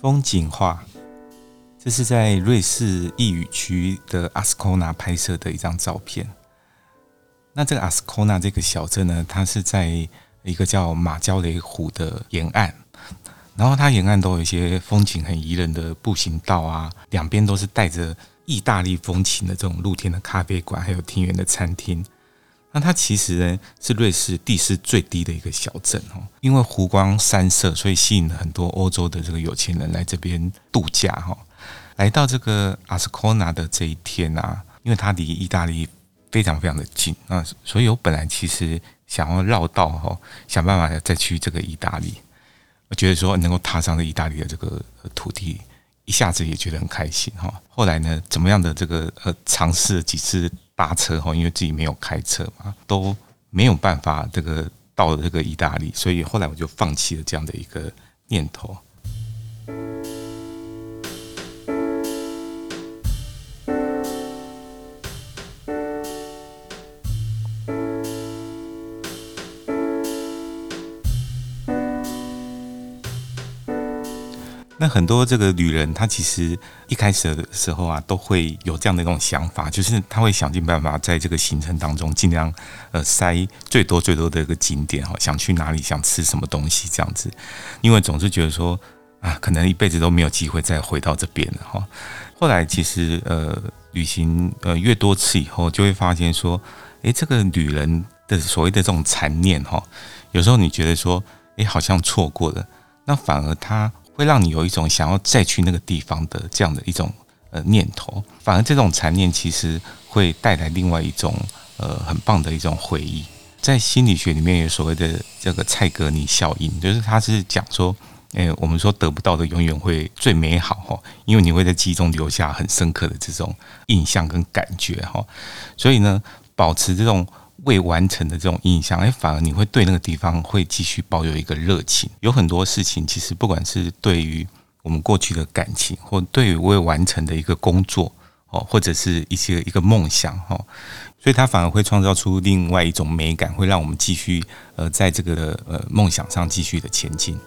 风景画，这是在瑞士义语区的阿斯科纳拍摄的一张照片。那这个阿斯科纳这个小镇呢，它是在一个叫马焦雷湖的沿岸，然后它沿岸都有一些风景很宜人的步行道啊，两边都是带着意大利风情的这种露天的咖啡馆，还有庭园的餐厅。那它其实呢是瑞士地势最低的一个小镇哦，因为湖光山色，所以吸引了很多欧洲的这个有钱人来这边度假哈。来到这个阿斯科纳的这一天啊，因为它离意大利非常非常的近啊，所以我本来其实想要绕道哈，想办法再去这个意大利。我觉得说能够踏上这意大利的这个土地，一下子也觉得很开心哈。后来呢，怎么样的这个呃尝试了几次。搭车哈，因为自己没有开车嘛，都没有办法这个到了这个意大利，所以后来我就放弃了这样的一个念头。那很多这个旅人，他其实一开始的时候啊，都会有这样的一种想法，就是他会想尽办法在这个行程当中尽量呃塞最多最多的一个景点哈，想去哪里，想吃什么东西这样子，因为总是觉得说啊，可能一辈子都没有机会再回到这边了哈。后来其实呃旅行呃越多次以后，就会发现说，诶，这个旅人的所谓的这种残念哈，有时候你觉得说，诶，好像错过了，那反而他。会让你有一种想要再去那个地方的这样的一种呃念头，反而这种残念其实会带来另外一种呃很棒的一种回忆。在心理学里面有所谓的这个蔡格尼效应，就是他是讲说，诶，我们说得不到的永远会最美好哈，因为你会在记忆中留下很深刻的这种印象跟感觉哈，所以呢，保持这种。未完成的这种印象，哎，反而你会对那个地方会继续抱有一个热情。有很多事情，其实不管是对于我们过去的感情，或对于未完成的一个工作，哦，或者是一些一个梦想，哈，所以它反而会创造出另外一种美感，会让我们继续呃，在这个呃梦想上继续的前进。